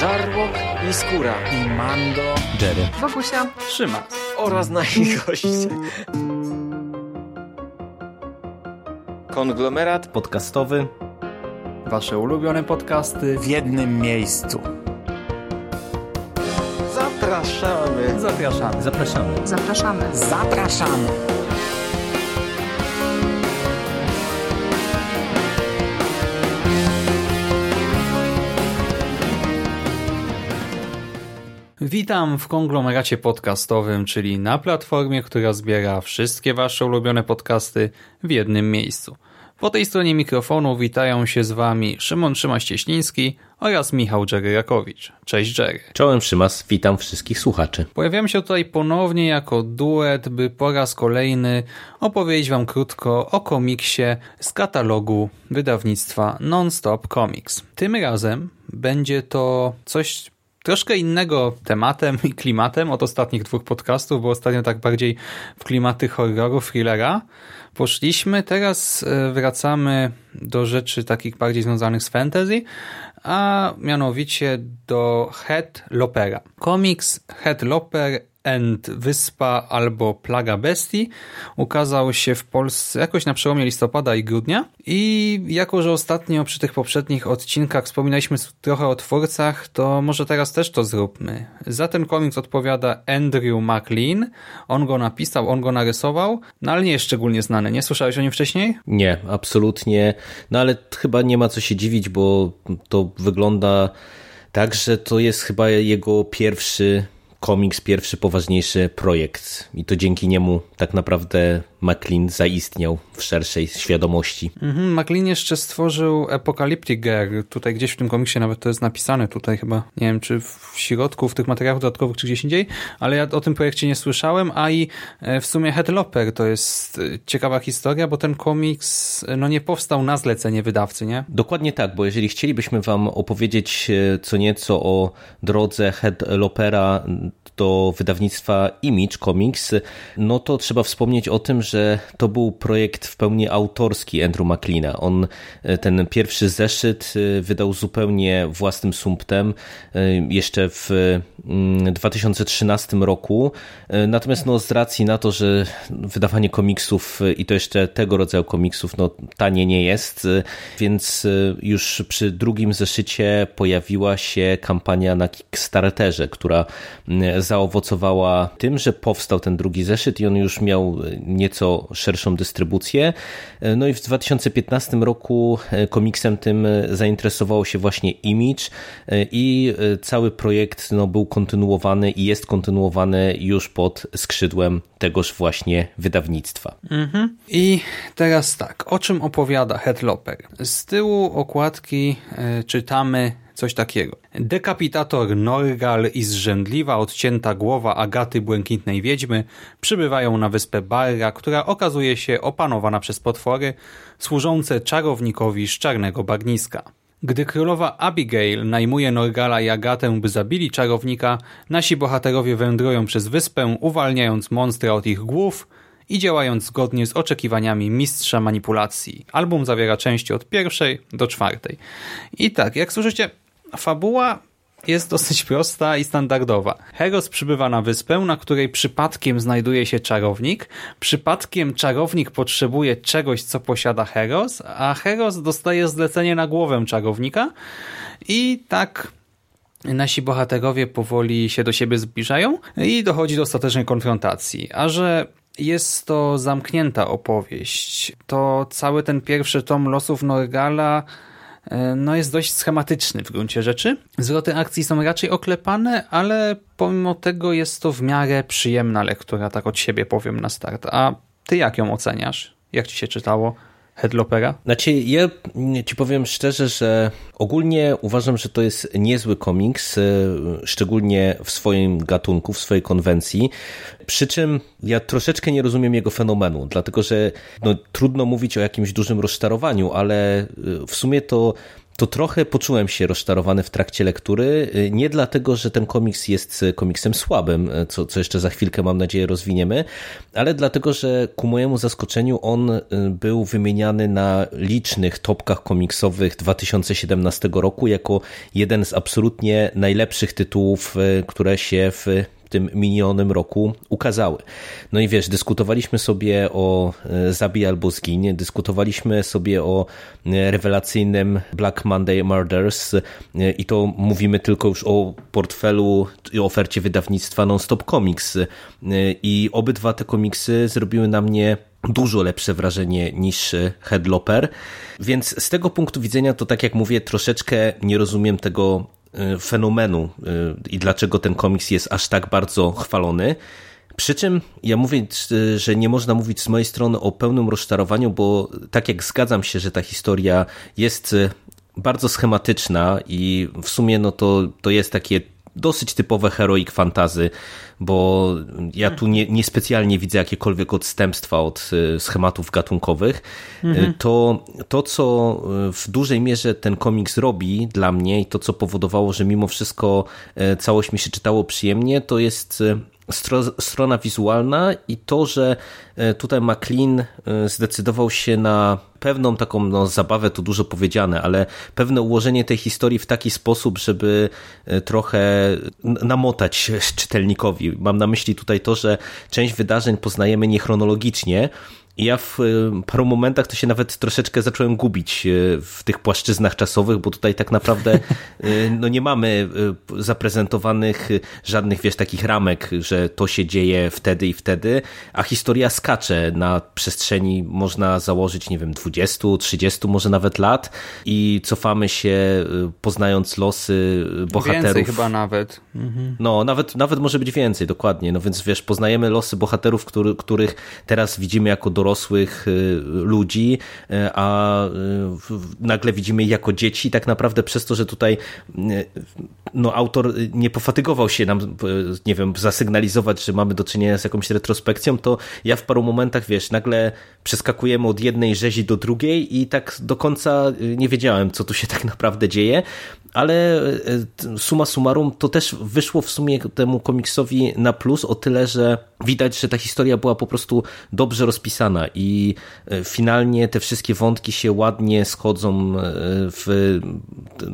Żarłok i Skóra i Mando, Jerry, Wokusia, Szymas oraz nasi goście. Konglomerat podcastowy. Wasze ulubione podcasty w jednym miejscu. Zapraszamy. Zapraszamy. Zapraszamy. zapraszamy. Zapraszamy. Witam w konglomeracie podcastowym, czyli na platformie, która zbiera wszystkie Wasze ulubione podcasty w jednym miejscu. Po tej stronie mikrofonu witają się z Wami Szymon Szymaś-Cieśliński oraz Michał Dżeryrakowicz. Cześć Jerry. Czołem Szymas, witam wszystkich słuchaczy. Pojawiam się tutaj ponownie jako duet, by po raz kolejny opowiedzieć Wam krótko o komiksie z katalogu wydawnictwa Non-Stop Comics. Tym razem będzie to coś troszkę innego tematem i klimatem od ostatnich dwóch podcastów, bo ostatnio tak bardziej w klimaty horroru, thrillera poszliśmy. Teraz e, wracamy do rzeczy takich bardziej związanych z fantasy, a mianowicie do Head Lopera. Komiks Head Loper and Wyspa albo Plaga Bestii ukazał się w Polsce jakoś na przełomie listopada i grudnia i jako, że ostatnio przy tych poprzednich odcinkach wspominaliśmy trochę o twórcach, to może teraz też to zróbmy. Za ten komiks odpowiada Andrew McLean. On go napisał, on go narysował, no ale nie jest szczególnie znany. Nie słyszałeś o nim wcześniej? Nie, absolutnie. No ale chyba nie ma co się dziwić, bo to wygląda tak, że to jest chyba jego pierwszy komiks, pierwszy poważniejszy projekt. I to dzięki niemu tak naprawdę McLean zaistniał w szerszej świadomości. Mhm, McLean jeszcze stworzył Apocalyptic Girl. Tutaj gdzieś w tym komiksie nawet to jest napisane tutaj chyba, nie wiem czy w środku, w tych materiałach dodatkowych czy gdzieś indziej, ale ja o tym projekcie nie słyszałem, a i e, w sumie Headloper to jest e, ciekawa historia, bo ten komiks e, no nie powstał na zlecenie wydawcy, nie? Dokładnie tak, bo jeżeli chcielibyśmy wam opowiedzieć co nieco o drodze Headlopera do wydawnictwa Image Comics, no to trzeba wspomnieć o tym, że to był projekt w pełni autorski Andrew McLeana. On e, ten pierwszy zeszyt e, wydał zupełnie własnym sumptem e, jeszcze w 2013 mm, roku. Natomiast no, z racji na to, że wydawanie komiksów i to jeszcze tego rodzaju komiksów no, tanie nie jest, więc już przy drugim zeszycie pojawiła się kampania na Kickstarterze, która zaowocowała tym, że powstał ten drugi zeszyt i on już miał nieco szerszą dystrybucję. No i w 2015 roku e, komiksem tym zainteresowało się właśnie Image e, i e, cały projekt no, był kontynuowany i jest kontynuowany już pod skrzydłem tegoż właśnie wydawnictwa. Mhm. I teraz tak, o czym opowiada Headloper? Z tyłu okładki czytamy Coś takiego. Dekapitator Norgal i zrzędliwa, odcięta głowa Agaty Błękitnej Wiedźmy przybywają na wyspę Barra, która okazuje się opanowana przez potwory służące czarownikowi z czarnego bagniska. Gdy królowa Abigail najmuje Norgala i Agatę, by zabili czarownika, nasi bohaterowie wędrują przez wyspę, uwalniając monstra od ich głów i działając zgodnie z oczekiwaniami mistrza manipulacji. Album zawiera części od pierwszej do czwartej. I tak, jak słyszycie, fabuła jest dosyć prosta i standardowa. Heros przybywa na wyspę, na której przypadkiem znajduje się czarownik. Przypadkiem czarownik potrzebuje czegoś, co posiada Heros, a Heros dostaje zlecenie na głowę czarownika i tak nasi bohaterowie powoli się do siebie zbliżają i dochodzi do ostatecznej konfrontacji. A że jest to zamknięta opowieść, to cały ten pierwszy tom losów Norgala no jest dość schematyczny w gruncie rzeczy. Zwroty akcji są raczej oklepane, ale pomimo tego jest to w miarę przyjemna lektura, tak od siebie powiem na start. A ty jak ją oceniasz? Jak ci się czytało? Headlopera? Znaczy, ja ci powiem szczerze, że ogólnie uważam, że to jest niezły komiks, e, szczególnie w swoim gatunku, w swojej konwencji. Przy czym ja troszeczkę nie rozumiem jego fenomenu, dlatego że no, trudno mówić o jakimś dużym rozczarowaniu, ale e, w sumie to to trochę poczułem się rozczarowany w trakcie lektury. Nie dlatego, że ten komiks jest komiksem słabym, co, co jeszcze za chwilkę mam nadzieję rozwiniemy, ale dlatego, że ku mojemu zaskoczeniu on był wymieniany na licznych topkach komiksowych 2017 roku jako jeden z absolutnie najlepszych tytułów, które się w tym minionym roku ukazały. No i wiesz, dyskutowaliśmy sobie o e, Zabij albo Zgiń, dyskutowaliśmy sobie o e, rewelacyjnym Black Monday Murders e, i to mówimy tylko już o portfelu i ofercie wydawnictwa Non-Stop Comics i obydwa te komiksy zrobiły na mnie dużo lepsze wrażenie niż Headloper, więc z tego punktu widzenia to tak jak mówię, troszeczkę nie rozumiem tego fenomenu y, i dlaczego ten komiks jest aż tak bardzo chwalony. Przy czym ja mówię, y, że nie można mówić z mojej strony o pełnym rozczarowaniu, bo tak jak zgadzam się, że ta historia jest bardzo schematyczna i w sumie no to, to jest takie dosyć typowe heroic fantazy, bo ja tu nie, niespecjalnie widzę jakiekolwiek odstępstwa od e, schematów gatunkowych, e, mhm. to to, co e, w dużej mierze ten komiks robi dla mnie i to, co powodowało, że mimo wszystko całość mi się czytało przyjemnie, to jest strona wizualna i to, że e, tutaj McLean e, zdecydował się na pewną taką no, zabawę, tu dużo powiedziane, ale pewne ułożenie tej historii w taki sposób, żeby e, trochę namotać czytelnikowi. Mam na myśli tutaj to, że część wydarzeń poznajemy niechronologicznie, i ja w y, paru momentach to się nawet troszeczkę zacząłem gubić y, w tych płaszczyznach czasowych, bo tutaj tak naprawdę y, no nie mamy zaprezentowanych żadnych, wiesz, takich ramek, że to się dzieje wtedy i wtedy, a historia skacze na przestrzeni, można założyć, nie wiem, 20, 30 może nawet lat i cofamy się poznając losy bohaterów. Więcej chyba nawet. Mhm. No, nawet, nawet może być więcej, dokładnie. No więc wiesz, poznajemy losy bohaterów, który, których teraz widzimy jako dorosłych dorosłych y, ludzi, y, a y, nagle widzimy ich jako dzieci. Tak naprawdę przez to, że tutaj no, autor nie pofatygował się nam, nie wiem, zasygnalizować, że mamy do czynienia z jakąś retrospekcją, to ja w paru momentach, wiesz, nagle przeskakujemy od jednej rzezi do drugiej i tak do końca nie wiedziałem, co tu się tak naprawdę dzieje ale suma summarum to też wyszło w sumie temu komiksowi na plus o tyle, że widać, że ta historia była po prostu dobrze rozpisana i e, finalnie te wszystkie wątki się ładnie schodzą e, w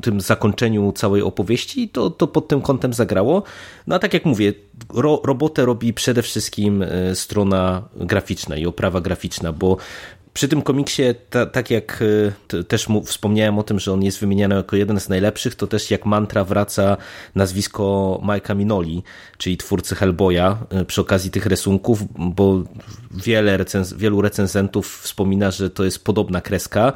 tym zakończeniu całej opowieści i to, to pod tym kątem zagrało. No a tak jak mówię, ro, robotę robi przede wszystkim strona graficzna i oprawa graficzna, bo przy tym komiksie, ta, tak jak e, też wspomniałem o tym, że on jest wymieniany jako jeden z najlepszych, to też jak mantra wraca nazwisko Mike'a Minoli, czyli twórcy Hellboya e, przy okazji tych rysunków, bo wiele recenz wielu recenzentów wspomina, że to jest podobna kreska.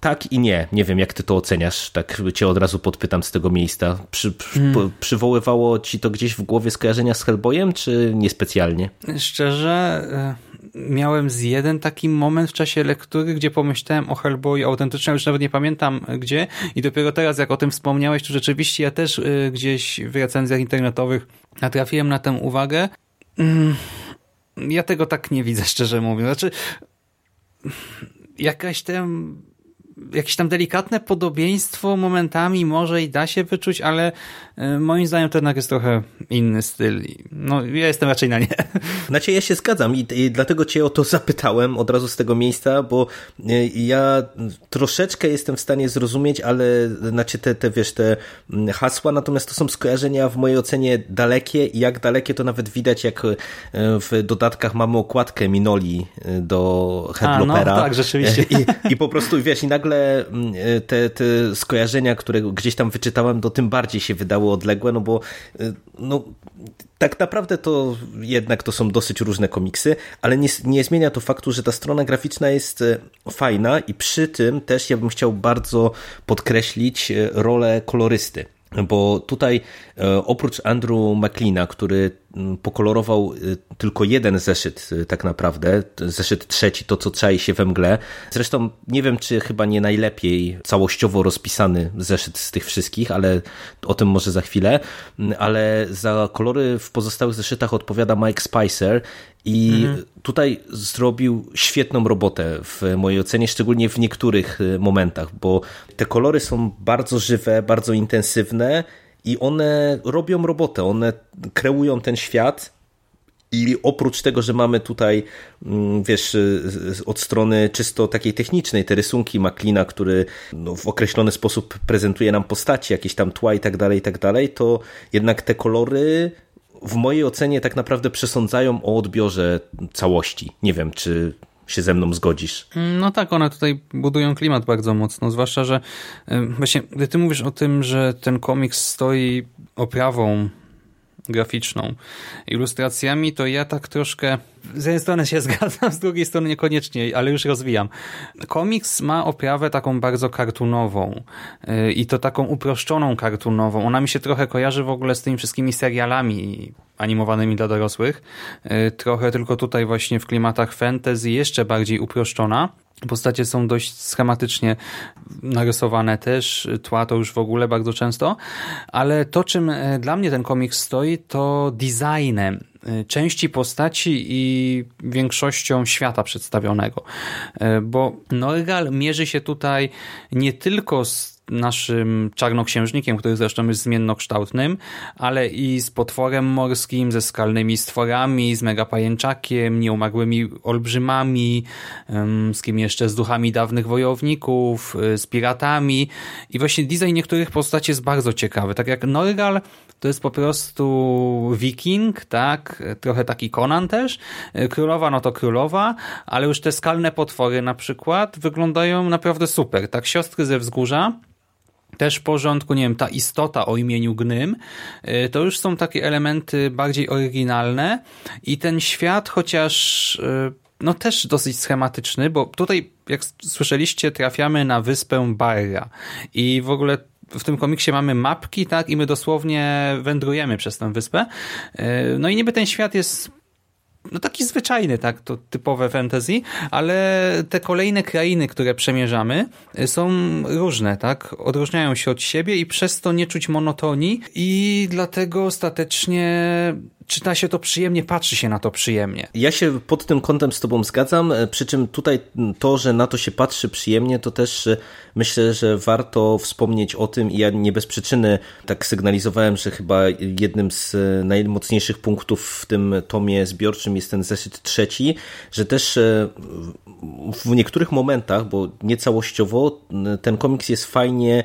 Tak i nie. Nie wiem, jak ty to oceniasz. Tak cię od razu podpytam z tego miejsca. Przy, przy, hmm. Przywoływało ci to gdzieś w głowie skojarzenia z Hellboyem, czy niespecjalnie? Szczerze, e, miałem z jeden taki moment w czasie lektury, gdzie pomyślałem o Hellboy autentycznie, już nawet nie pamiętam gdzie i dopiero teraz jak o tym wspomniałeś, to rzeczywiście ja też y, gdzieś w recenzjach internetowych natrafiłem na tę uwagę. Mm, ja tego tak nie widzę, szczerze mówiąc. Znaczy, jakaś tam jakieś tam delikatne podobieństwo momentami może i da się wyczuć, ale e, moim zdaniem to jednak jest trochę inny styl. No, ja jestem raczej na nie. Znaczy, ja się zgadzam i, i dlatego cię o to zapytałem od razu z tego miejsca, bo e, ja troszeczkę jestem w stanie zrozumieć, ale znaczy te, te, wiesz, te mm, hasła, natomiast to są skojarzenia w mojej ocenie dalekie i jak dalekie to nawet widać, jak e, w dodatkach mamy okładkę Minoli do Headlopera. A, no tak, rzeczywiście. I, I po prostu, wiesz, i nagle nagle mm, e, te, te skojarzenia, które gdzieś tam wyczytałem, to tym bardziej się wydało odległe, no bo e, no, tak naprawdę to jednak to są dosyć różne komiksy, ale nie, nie zmienia to faktu, że ta strona graficzna jest e, fajna i przy tym też ja bym chciał bardzo podkreślić rolę kolorysty bo tutaj oprócz Andrew McLeana, który pokolorował tylko jeden zeszyt tak naprawdę, zeszyt trzeci, to co czai się we mgle. Zresztą nie wiem, czy chyba nie najlepiej całościowo rozpisany zeszyt z tych wszystkich, ale o tym może za chwilę. Ale za kolory w pozostałych zeszytach odpowiada Mike Spicer i mhm. tutaj zrobił świetną robotę w mojej ocenie, szczególnie w niektórych momentach, bo te kolory są bardzo żywe, bardzo intensywne i one robią robotę, one kreują ten świat i oprócz tego, że mamy tutaj, mm, wiesz, od strony czysto takiej technicznej, te rysunki Maklina, który no, w określony sposób prezentuje nam postaci, jakieś tam tła i tak dalej, i tak dalej, to jednak te kolory w mojej ocenie tak naprawdę przesądzają o odbiorze całości. Nie wiem, czy się ze mną zgodzisz. No tak, one tutaj budują klimat bardzo mocno, zwłaszcza, że właśnie, gdy ty mówisz o tym, że ten komiks stoi oprawą graficzną, ilustracjami, to ja tak troszkę z jednej strony się zgadzam, z drugiej strony niekoniecznie, ale już rozwijam. Komiks ma oprawę taką bardzo kartunową y, i to taką uproszczoną kartunową. Ona mi się trochę kojarzy w ogóle z tymi wszystkimi serialami animowanymi dla dorosłych. Y, trochę tylko tutaj właśnie w klimatach fantasy jeszcze bardziej uproszczona. Postacie są dość schematycznie narysowane też, tła to już w ogóle bardzo często, ale to czym e, dla mnie ten komiks stoi to designem e, części postaci i większością świata przedstawionego, e, bo Norgal mierzy się tutaj nie tylko z naszym czarnoksiężnikiem, który zresztą jest zmiennokształtnym, ale i z potworem morskim, ze skalnymi stworami, z megapajęczakiem, nieumarłymi olbrzymami, z kim jeszcze, z duchami dawnych wojowników, y, z piratami i właśnie design niektórych postaci jest bardzo ciekawy. Tak jak Norgal to jest po prostu wiking, tak? Trochę taki Conan też. Y, królowa, no to królowa, ale już te skalne potwory na przykład wyglądają naprawdę super. Tak, siostry ze wzgórza też w porządku, nie wiem, ta istota o imieniu Gnym, y, to już są takie elementy bardziej oryginalne i ten świat, chociaż y, no też dosyć schematyczny, bo tutaj, jak słyszeliście, trafiamy na wyspę Barra i w ogóle w tym komiksie mamy mapki, tak, i my dosłownie wędrujemy przez tę wyspę. Y, no i niby ten świat jest no taki zwyczajny, tak, to typowe fantasy, ale te kolejne krainy, które przemierzamy y, są różne, tak, odróżniają się od siebie i przez to nie czuć monotonii i dlatego ostatecznie czyta się to przyjemnie, patrzy się na to przyjemnie. Ja się pod tym kątem z tobą zgadzam, e, przy czym tutaj to, że na to się patrzy przyjemnie, to też e, myślę, że warto wspomnieć o tym i ja nie bez przyczyny tak sygnalizowałem, że chyba jednym z e, najmocniejszych punktów w tym tomie zbiorczym jest ten zeszyt trzeci, że też w niektórych momentach, bo nie całościowo, ten komiks jest fajnie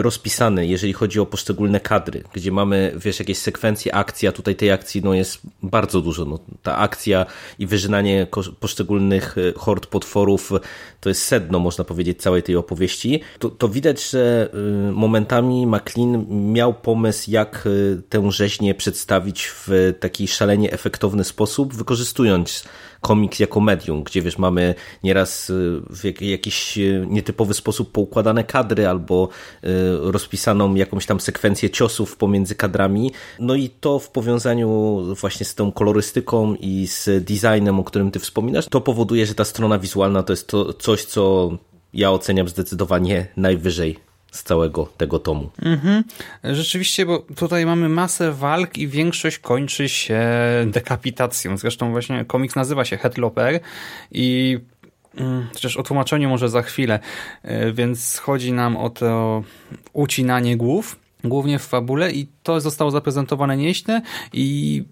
rozpisany, jeżeli chodzi o poszczególne kadry, gdzie mamy, wiesz, jakieś sekwencje akcji, a tutaj tej akcji no, jest bardzo dużo. No, ta akcja i wyżynanie poszczególnych e, hord potworów to jest sedno, można powiedzieć, całej tej opowieści. To, to widać, że e, momentami McLean miał pomysł, jak e, tę rzeźnię przedstawić w taki szalenie efektowny sposób, wykorzystując komiks jako medium, gdzie wiesz, mamy nieraz y, w jakiś y, nietypowy sposób poukładane kadry albo y, rozpisaną jakąś tam sekwencję ciosów pomiędzy kadrami. No i to w powiązaniu właśnie z tą kolorystyką i z designem, o którym ty wspominasz, to powoduje, że ta strona wizualna to jest to coś, co ja oceniam zdecydowanie najwyżej z całego tego tomu. Mhm. Rzeczywiście, bo tutaj mamy masę walk i większość kończy się dekapitacją. Zresztą właśnie komiks nazywa się Headloper i mm, Chociaż o tłumaczeniu może za chwilę, e, więc chodzi nam o to ucinanie głów, głównie w fabule i to zostało zaprezentowane nieźle i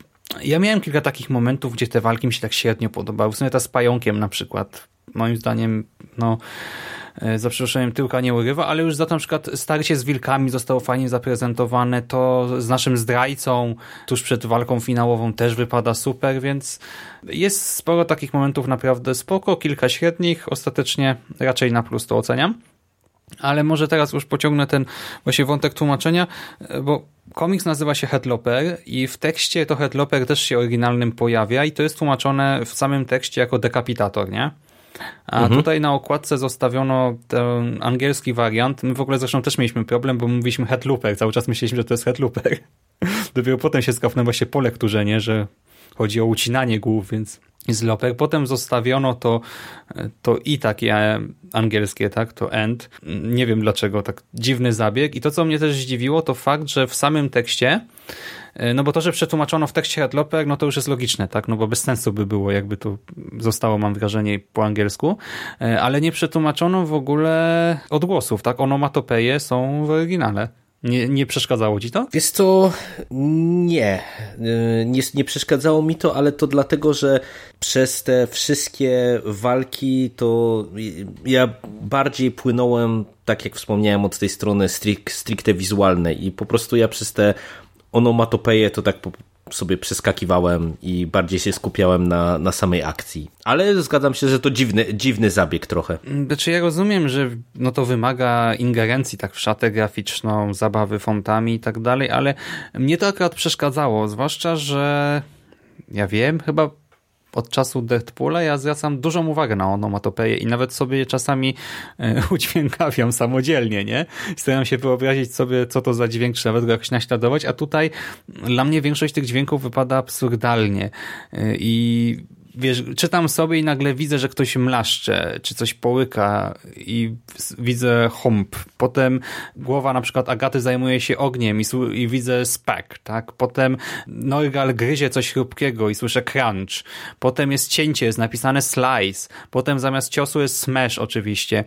ja miałem kilka takich momentów, gdzie te walki mi się tak średnio podobały. W sumie ta z pająkiem na przykład, moim zdaniem, no za przeproszeniem tyłka nie urywa, ale już za to na przykład starcie z wilkami zostało fajnie zaprezentowane, to z naszym zdrajcą tuż przed walką finałową też wypada super, więc jest sporo takich momentów naprawdę spoko, kilka średnich, ostatecznie raczej na plus to oceniam. Ale może teraz już pociągnę ten właśnie wątek tłumaczenia, e, bo komiks nazywa się Headloper i w tekście to Headloper też się oryginalnym pojawia i to jest tłumaczone w samym tekście jako dekapitator, nie? A mhm. tutaj na okładce zostawiono ten angielski wariant. My w ogóle zresztą też mieliśmy problem, bo mówiliśmy headlooper. Cały czas myśleliśmy, że to jest headlooper. Dopiero potem się skapnę właśnie po lekturze, nie, że chodzi o ucinanie głów, więc jest Loper. Potem zostawiono to, to i takie angielskie, tak, to end. Nie wiem dlaczego, tak dziwny zabieg. I to, co mnie też zdziwiło, to fakt, że w samym tekście no bo to, że przetłumaczono w tekście Headloper, no to już jest logiczne, tak? No bo bez sensu by było, jakby to zostało, mam wrażenie, po angielsku. Ale nie przetłumaczono w ogóle odgłosów, tak? Onomatopeje są w oryginale. Nie, nie przeszkadzało ci to? Wiesz co, nie. nie. Nie przeszkadzało mi to, ale to dlatego, że przez te wszystkie walki to ja bardziej płynąłem, tak jak wspomniałem, od tej strony stricte wizualnej i po prostu ja przez te onomatopeje to tak sobie przeskakiwałem i bardziej się skupiałem na, na samej akcji. Ale zgadzam się, że to dziwny, dziwny zabieg trochę. Znaczy ja rozumiem, że no to wymaga ingerencji tak w szatę graficzną, zabawy fontami i tak dalej, ale mnie to akurat przeszkadzało, zwłaszcza, że ja wiem, chyba od czasu Deadpoola. Ja zwracam dużą uwagę na onomatopeję i nawet sobie czasami e, udźwiękawiam samodzielnie, nie? Staram się wyobrazić sobie, co to za dźwięk, czy nawet go jakoś naśladować, a tutaj dla mnie większość tych dźwięków wypada absurdalnie. E, i wiesz, czytam sobie i nagle widzę, że ktoś mlaszcze, czy coś połyka i widzę hump. Potem głowa na przykład Agaty zajmuje się ogniem i, i widzę spek, tak? Potem Norgal gryzie coś chrupkiego i słyszę crunch. Potem jest cięcie, jest napisane slice. Potem zamiast ciosu jest smash oczywiście.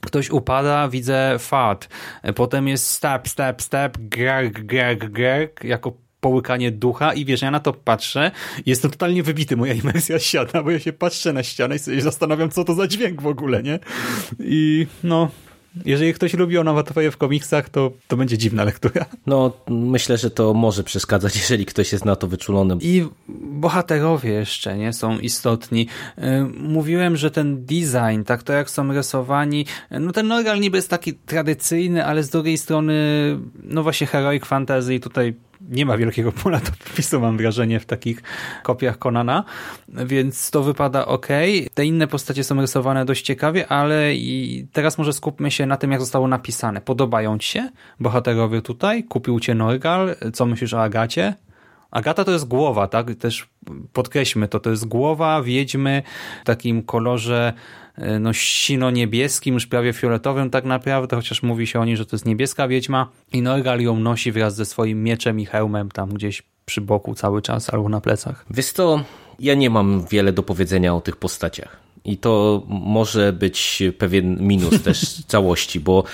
Ktoś upada, widzę fart. Potem jest step, step, step, grg, grg, grg, jako połykanie ducha i wiesz, ja na to patrzę jestem totalnie wybity, moja imersja siada, bo ja się patrzę na ścianę i sobie zastanawiam, co to za dźwięk w ogóle, nie? I no, jeżeli ktoś lubi onomatopeję w komiksach, to, to będzie dziwna lektura. No, myślę, że to może przeszkadzać, jeżeli ktoś jest na to wyczulony. I bohaterowie jeszcze nie są istotni. Y, mówiłem, że ten design, tak to jak są rysowani, no ten Norgal niby jest taki tradycyjny, ale z drugiej strony, no właśnie heroic fantasy i tutaj nie ma wielkiego pola do popisu, mam wrażenie, w takich kopiach Konana, więc to wypada ok. Te inne postacie są rysowane dość ciekawie, ale i teraz może skupmy się na tym, jak zostało napisane. Podobają ci się bohaterowie tutaj? Kupił cię Norgal? Co myślisz o Agacie? Agata to jest głowa, tak? Też podkreślmy to, to jest głowa wiedźmy w takim kolorze no sino-niebieskim, już prawie fioletowym tak naprawdę, chociaż mówi się o niej, że to jest niebieska wiedźma i Norgal ją nosi wraz ze swoim mieczem i hełmem tam gdzieś przy boku cały czas albo na plecach. Wiesz to, ja nie mam wiele do powiedzenia o tych postaciach. I to może być pewien minus też całości, bo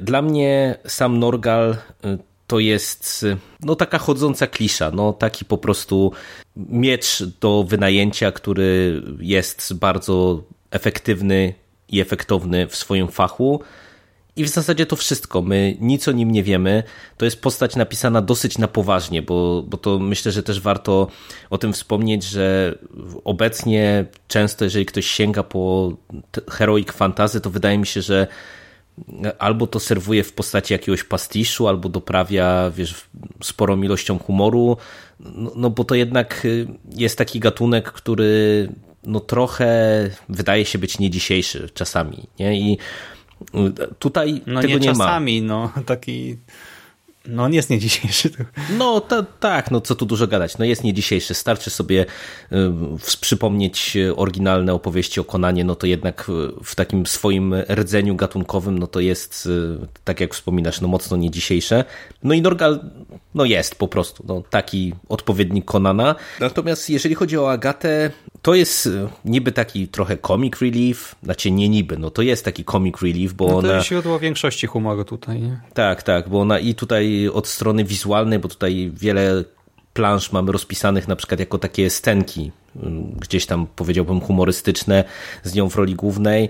dla mnie sam Norgal y, to jest no taka chodząca klisza, no taki po prostu miecz do wynajęcia, który jest bardzo efektywny i efektowny w swoim fachu. I w zasadzie to wszystko. My nic o nim nie wiemy. To jest postać napisana dosyć na poważnie, bo, bo to myślę, że też warto o tym wspomnieć, że obecnie często, jeżeli ktoś sięga po heroic fantazy, to wydaje mi się, że albo to serwuje w postaci jakiegoś pastiszu, albo doprawia, wiesz, sporą ilością humoru, no, no bo to jednak y, jest taki gatunek, który no trochę wydaje się być nie dzisiejszy czasami, nie? I y, tutaj no tego nie, nie czasami, no taki no on jest nie dzisiejszy. No ta, tak, no co tu dużo gadać. No jest nie dzisiejszy. Starczy sobie y, przypomnieć oryginalne opowieści o Konanie, no to jednak y, w takim swoim rdzeniu gatunkowym, no to jest, y, tak jak wspominasz, no mocno nie dzisiejsze. No i Norgal, no jest po prostu, no taki odpowiednik Konana. Natomiast jeżeli chodzi o Agatę, to jest niby taki trochę comic relief, znaczy nie niby, no to jest taki comic relief, bo no to ona... jest źródło większości humoru tutaj, nie? Tak, tak, bo ona i tutaj od strony wizualnej, bo tutaj wiele plansz mamy rozpisanych na przykład jako takie scenki, gdzieś tam powiedziałbym humorystyczne z nią w roli głównej,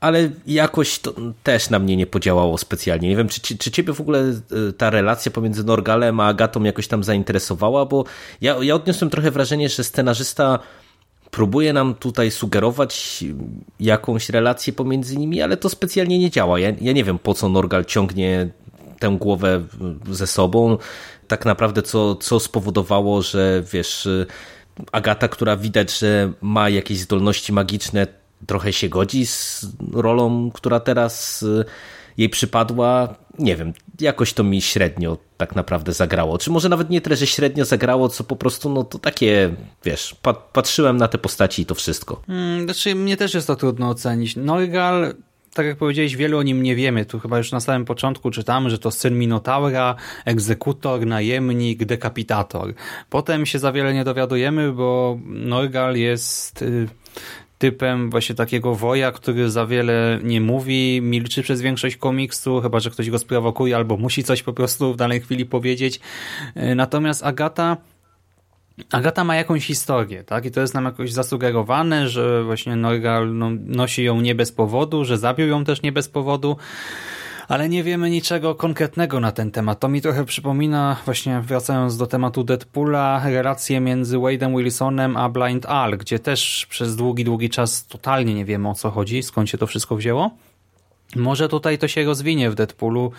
ale jakoś to też na mnie nie podziałało specjalnie. Nie wiem, czy, czy ciebie w ogóle e, ta relacja pomiędzy Norgalem a Agatą jakoś tam zainteresowała, bo ja, ja odniosłem trochę wrażenie, że scenarzysta próbuje nam tutaj sugerować jakąś relację pomiędzy nimi, ale to specjalnie nie działa. Ja, ja nie wiem, po co Norgal ciągnie tę głowę ze sobą. Tak naprawdę co, co spowodowało, że wiesz, Agata, która widać, że ma jakieś zdolności magiczne, trochę się godzi z rolą, która teraz jej przypadła, nie wiem, jakoś to mi średnio tak naprawdę zagrało. Czy może nawet nie tyle, że średnio zagrało, co po prostu, no to takie, wiesz, patrzyłem na te postaci i to wszystko. Hmm, znaczy, mnie też jest to trudno ocenić. Norgal tak jak powiedziałeś, wielu o nim nie wiemy. Tu chyba już na samym początku czytamy, że to syn Minotaura, egzekutor, najemnik, dekapitator. Potem się za wiele nie dowiadujemy, bo Norgal jest y, typem właśnie takiego woja, który za wiele nie mówi, milczy przez większość komiksu, chyba że ktoś go sprowokuje albo musi coś po prostu w danej chwili powiedzieć. Y, natomiast Agata Agata ma jakąś historię, tak? I to jest nam jakoś zasugerowane, że właśnie Norgal no, nosi ją nie bez powodu, że zabił ją też nie bez powodu, ale nie wiemy niczego konkretnego na ten temat. To mi trochę przypomina, właśnie wracając do tematu Deadpoola, relacje między Wade'em Wilsonem a Blind Al, gdzie też przez długi, długi czas totalnie nie wiemy o co chodzi, skąd się to wszystko wzięło. Może tutaj to się rozwinie w Deadpoolu,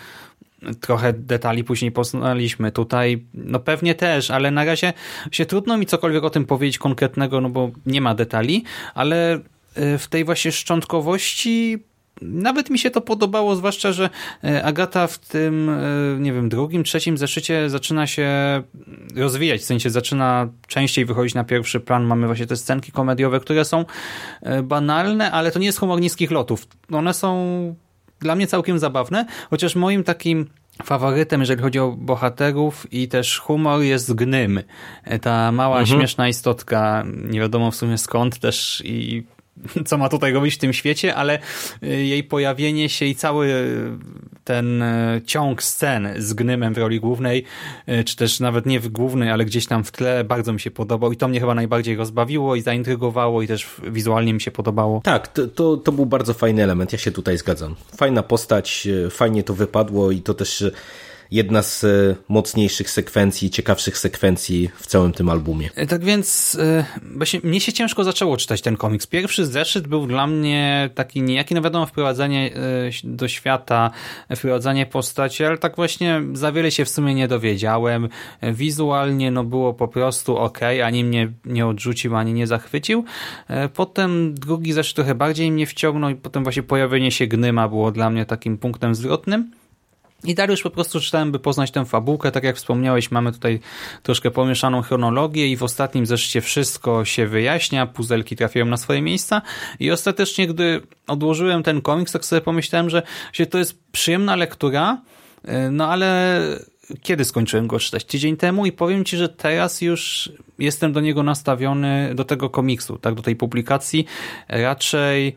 trochę detali później poznaliśmy. Tutaj no pewnie też, ale na razie się trudno mi cokolwiek o tym powiedzieć konkretnego, no bo nie ma detali, ale y, w tej właśnie szczątkowości nawet mi się to podobało, zwłaszcza, że y, Agata w tym, y, nie wiem, drugim, trzecim zeszycie zaczyna się rozwijać, w sensie zaczyna częściej wychodzić na pierwszy plan. Mamy właśnie te scenki komediowe, które są banalne, ale to nie jest humor niskich lotów. One są dla mnie całkiem zabawne, chociaż moim takim faworytem, jeżeli chodzi o bohaterów i też humor jest Gnym. Ta mała, mhm. śmieszna istotka, nie wiadomo w sumie skąd też i co ma tutaj robić w tym świecie, ale y, jej pojawienie się i cały ten y, ciąg scen z Gnymem w roli głównej, y, czy też nawet nie w głównej, ale gdzieś tam w tle, bardzo mi się podobał i to mnie chyba najbardziej rozbawiło i zaintrygowało i też wizualnie mi się podobało. Tak, to, to, to był bardzo fajny element, ja się tutaj zgadzam. Fajna postać, fajnie to wypadło i to też jedna z e, mocniejszych sekwencji, ciekawszych sekwencji w całym tym albumie. E, tak więc e, właśnie mnie się ciężko zaczęło czytać ten komiks. Pierwszy zeszyt był dla mnie taki niejaki, no wiadomo, wprowadzenie do świata, wprowadzenie postaci, ale tak właśnie za wiele się w sumie nie dowiedziałem. Wizualnie no było po prostu ok, ani mnie nie odrzucił, ani nie zachwycił. Potem drugi zeszyt trochę bardziej mnie wciągnął i potem właśnie pojawienie się Gnyma było dla mnie takim punktem zwrotnym. I już po prostu czytałem, by poznać tę fabułkę. Tak jak wspomniałeś, mamy tutaj troszkę pomieszaną chronologię i w ostatnim zeszcie wszystko się wyjaśnia, puzelki trafiają na swoje miejsca i ostatecznie, gdy odłożyłem ten komiks, tak sobie pomyślałem, że to jest przyjemna lektura, y, no ale kiedy skończyłem go czytać? Tydzień temu i powiem Ci, że teraz już jestem do niego nastawiony, do tego komiksu, tak, do tej publikacji raczej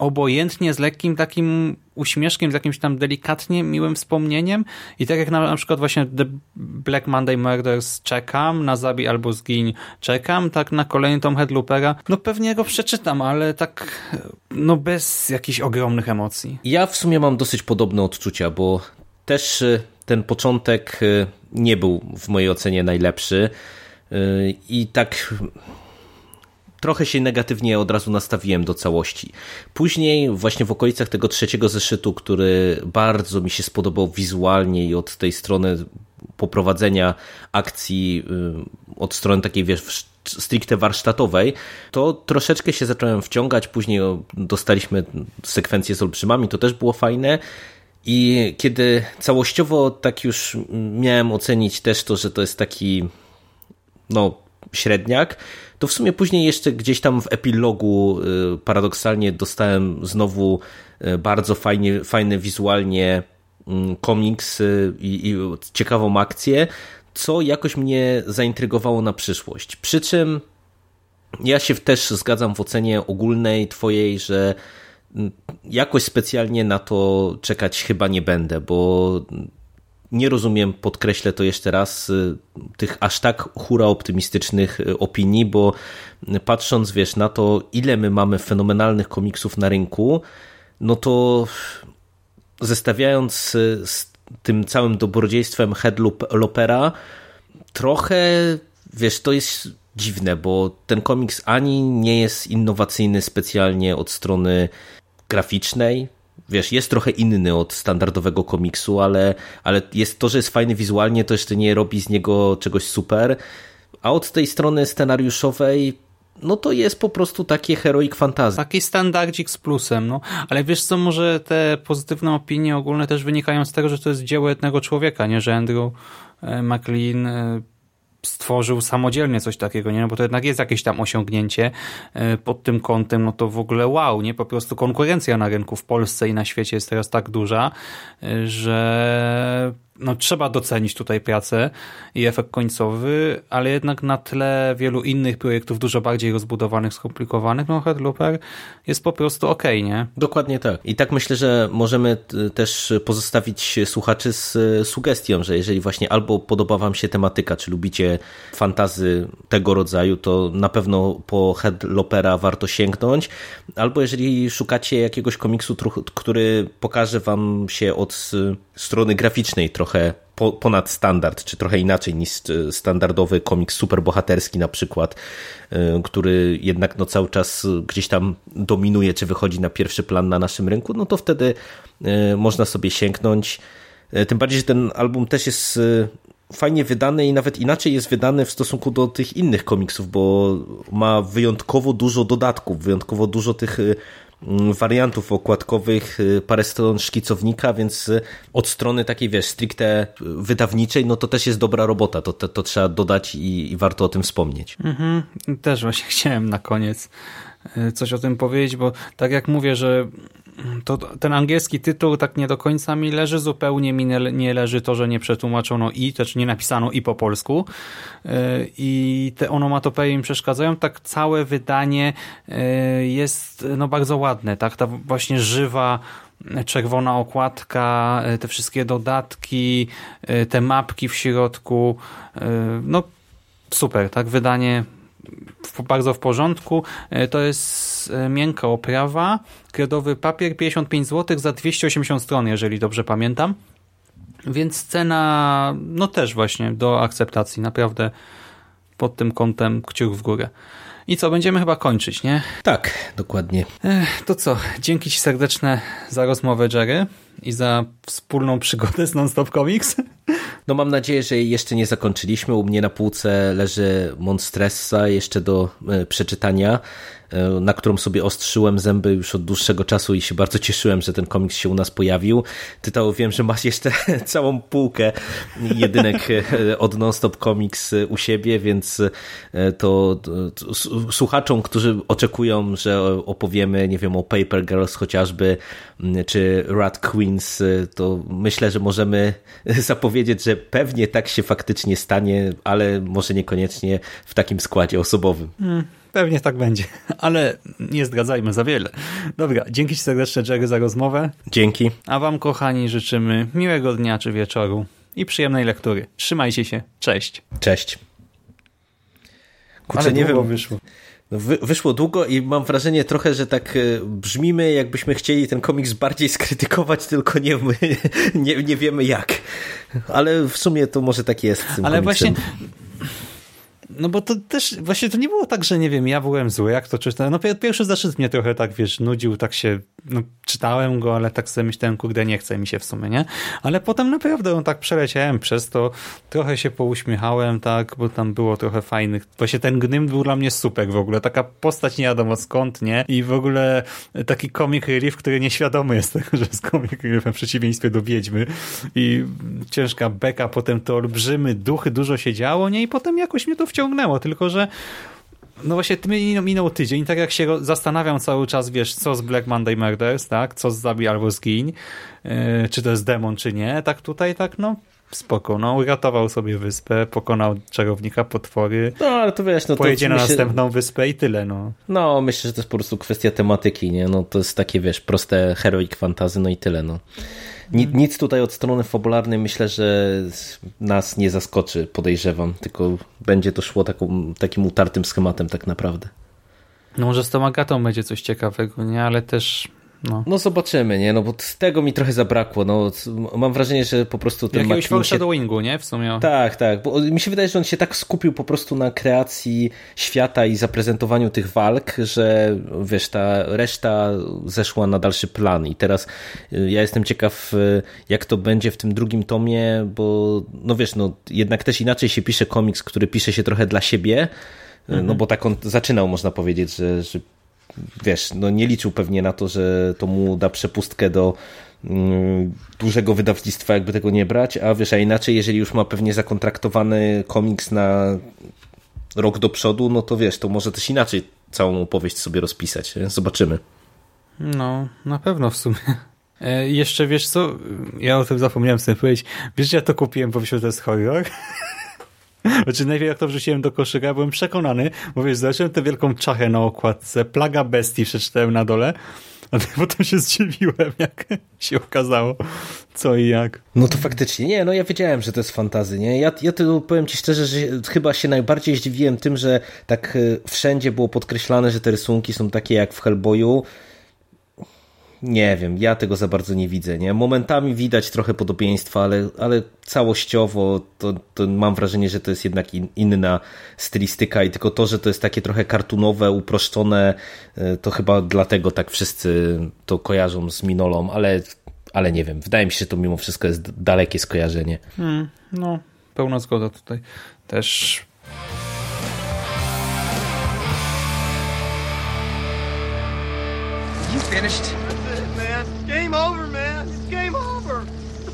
obojętnie, z lekkim takim uśmieszkiem, z jakimś tam delikatnie miłym wspomnieniem. I tak jak na, na przykład właśnie The Black Monday Murders czekam, na Zabi albo Zgiń czekam, tak na kolejny Tom Headloopera, no pewnie go przeczytam, ale tak no bez jakichś ogromnych emocji. Ja w sumie mam dosyć podobne odczucia, bo też y, ten początek y, nie był w mojej ocenie najlepszy. Y, i tak trochę się negatywnie od razu nastawiłem do całości. Później, właśnie w okolicach tego trzeciego zeszytu, który bardzo mi się spodobał wizualnie i od tej strony poprowadzenia akcji, y, od strony takiej, wiesz, stricte warsztatowej, to troszeczkę się zacząłem wciągać. Później dostaliśmy sekwencję z olbrzymami, to też było fajne. I kiedy całościowo tak już miałem ocenić też to, że to jest taki no średniak, to w sumie później jeszcze gdzieś tam w epilogu y, paradoksalnie dostałem znowu y, bardzo fajnie, fajny wizualnie mm, komiks y, i, i ciekawą akcję, co jakoś mnie zaintrygowało na przyszłość. Przy czym ja się też zgadzam w ocenie ogólnej twojej, że mm, jakoś specjalnie na to czekać chyba nie będę, bo nie rozumiem, podkreślę to jeszcze raz, y, tych aż tak hura optymistycznych y, opinii, bo patrząc, wiesz, na to, ile my mamy fenomenalnych komiksów na rynku, no to zestawiając y, z tym całym dobrodziejstwem Headlopera, trochę, wiesz, to jest dziwne, bo ten komiks ani nie jest innowacyjny specjalnie od strony graficznej, wiesz, jest trochę inny od standardowego komiksu, ale, ale jest to, że jest fajny wizualnie, to jeszcze nie robi z niego czegoś super. A od tej strony scenariuszowej, no to jest po prostu takie heroic fantasy. Taki standardzik z plusem, no. Ale wiesz co, może te pozytywne opinie ogólne też wynikają z tego, że to jest dzieło jednego człowieka, nie? Że Andrew e, McLean e, stworzył samodzielnie coś takiego, nie? No bo to jednak jest jakieś tam osiągnięcie e, pod tym kątem, no to w ogóle wow, nie? Po prostu konkurencja na rynku w Polsce i na świecie jest teraz tak duża, że no, trzeba docenić tutaj pracę i efekt końcowy, ale jednak na tle wielu innych projektów dużo bardziej rozbudowanych, skomplikowanych, no Headlooper jest po prostu ok, nie? Dokładnie tak. I tak myślę, że możemy też pozostawić słuchaczy z sugestią, że jeżeli właśnie albo podoba wam się tematyka, czy lubicie fantazy tego rodzaju, to na pewno po Headloopera warto sięgnąć, albo jeżeli szukacie jakiegoś komiksu, który pokaże wam się od strony graficznej trochę trochę ponad standard, czy trochę inaczej niż standardowy komiks superbohaterski na przykład, y, który jednak no cały czas gdzieś tam dominuje, czy wychodzi na pierwszy plan na naszym rynku, no to wtedy y, można sobie sięgnąć. Tym bardziej, że ten album też jest fajnie wydany i nawet inaczej jest wydany w stosunku do tych innych komiksów, bo ma wyjątkowo dużo dodatków, wyjątkowo dużo tych wariantów okładkowych, y, parę stron szkicownika, więc y, od strony takiej, wiesz, stricte wydawniczej, no to też jest dobra robota, to, to, to trzeba dodać i, i, warto o tym wspomnieć. Mhm. Też właśnie chciałem na koniec y, coś o tym powiedzieć, bo tak jak mówię, że to ten angielski tytuł tak nie do końca mi leży, zupełnie mi nie leży to, że nie przetłumaczono i, też nie napisano i po polsku. E, i te onomatopeje mi przeszkadzają, tak całe wydanie e, jest no bardzo ładne, tak, ta właśnie żywa czerwona okładka, e, te wszystkie dodatki, te mapki w środku, no super, tak, wydanie bardzo w porządku. E, to jest e, miękka oprawa, kredowy papier, 55 zł za 280 stron, jeżeli dobrze pamiętam. Więc cena, no też właśnie do akceptacji, naprawdę pod tym kątem kciuk w górę. I co, będziemy chyba kończyć, nie? Tak, dokładnie. Ech, to co, dzięki Ci serdeczne za rozmowę, Jerry, i za wspólną przygodę z Non-Stop Comics. No mam nadzieję, że jeszcze nie zakończyliśmy. U mnie na półce leży Monstressa jeszcze do e, przeczytania. E, na którą sobie ostrzyłem zęby już od dłuższego czasu i się bardzo cieszyłem, że ten komiks się u nas pojawił. Tytał, wiem, że masz jeszcze całą półkę jedynek e, od Nonstop Comics u siebie, więc e, to, to słuchaczom, którzy oczekują, że opowiemy, nie wiem, o Paper Girls chociażby, czy Rat Queens, to myślę, że możemy zapowiedzieć, że pewnie tak się faktycznie stanie, ale może niekoniecznie w takim składzie osobowym. Hmm. Pewnie tak będzie, ale nie zdradzajmy za wiele. Dobra, dzięki Ci serdecznie Jerry za rozmowę. Dzięki. A Wam kochani życzymy miłego dnia czy wieczoru i przyjemnej lektury. Trzymajcie się. Cześć. Cześć. Kurczę, ale nie wiem. wyszło. No, wy, wyszło długo i mam wrażenie trochę, że tak e, brzmimy, jakbyśmy chcieli ten komiks bardziej skrytykować, tylko nie, nie, nie wiemy jak. Ale w sumie to może tak jest. Ale komiksem. właśnie no bo to też, właśnie to nie było tak, że nie wiem, ja byłem zły, jak to czytałem. No pierwszy zaszczyt mnie trochę tak, wiesz, nudził, tak się, no czytałem go, ale tak sobie myślałem, kurde, nie chce mi się w sumie, nie? Ale potem naprawdę on tak przeleciałem przez to, trochę się pouśmiechałem, tak, bo tam było trochę fajnych. Właśnie ten Gnym był dla mnie super w ogóle, taka postać nie wiadomo skąd, nie? I w ogóle taki comic relief, który nieświadomy jest tego, że jest comic reliefem w przeciwieństwie do Wiedźmy i ciężka beka, potem to olbrzymy duchy, dużo się działo, nie? I potem jakoś mnie to wciągnęło ciągnęło, tylko że no właśnie minął, tydzień, tak jak się zastanawiam cały czas, wiesz, co z Black Monday Murders, tak, co z Zabij albo Zgiń, yy, czy to jest demon, czy nie, tak tutaj, tak, no spoko, no uratował sobie wyspę, pokonał czarownika, potwory, no ale to wiesz, no pojedzie to, na myślę, następną wyspę i tyle, no. No, myślę, że to jest po prostu kwestia tematyki, nie, no to jest takie, wiesz, proste heroic fantazy, no i tyle, no. Nic, nic tutaj od strony fabularnej myślę, że nas nie zaskoczy, podejrzewam, tylko będzie to szło taką, takim utartym schematem tak naprawdę. No może z tą Agatą będzie coś ciekawego, nie? Ale też no. no zobaczymy, nie? No bo tego mi trochę zabrakło. No, mam wrażenie, że po prostu ten Jakiegoś foreshadowingu, się... nie? W sumie. Tak, tak. Bo mi się wydaje, że on się tak skupił po prostu na kreacji świata i zaprezentowaniu tych walk, że wiesz, ta reszta zeszła na dalszy plan. I teraz y, ja jestem ciekaw, y, jak to będzie w tym drugim tomie, bo no wiesz, no jednak też inaczej się pisze komiks, który pisze się trochę dla siebie, no bo tak on zaczynał, można powiedzieć, że, że wiesz, no nie liczył pewnie na to, że to mu da przepustkę do mm, dużego wydawnictwa, jakby tego nie brać, a wiesz, a inaczej, jeżeli już ma pewnie zakontraktowany komiks na rok do przodu, no to wiesz, to może też inaczej całą opowieść sobie rozpisać. Zobaczymy. No, na pewno w sumie. E, jeszcze wiesz co, ja o tym zapomniałem sobie powiedzieć. Wiesz, ja to kupiłem, bo myślałem, że to jest horror? Znaczy najpierw jak to wrzuciłem do koszyka, byłem przekonany, bo wiesz, zobaczyłem tę wielką czachę na okładce, plaga bestii przeczytałem na dole, a potem się zdziwiłem, jak się okazało, co i jak. No to faktycznie, nie, no ja wiedziałem, że to jest fantazy, nie? Ja, ja to powiem ci szczerze, że chyba się najbardziej zdziwiłem tym, że tak y, wszędzie było podkreślane, że te rysunki są takie jak w Hellboyu. Nie wiem, ja tego za bardzo nie widzę, nie? Momentami widać trochę podobieństwa, ale, ale całościowo to, to mam wrażenie, że to jest jednak in, inna stylistyka i tylko to, że to jest takie trochę kartunowe, uproszczone, y, to chyba dlatego tak wszyscy to kojarzą z Minolą, ale ale nie wiem, wydaje mi się, że to mimo wszystko jest dalekie skojarzenie. Hmm, no, pełna zgoda tutaj. Też You finished?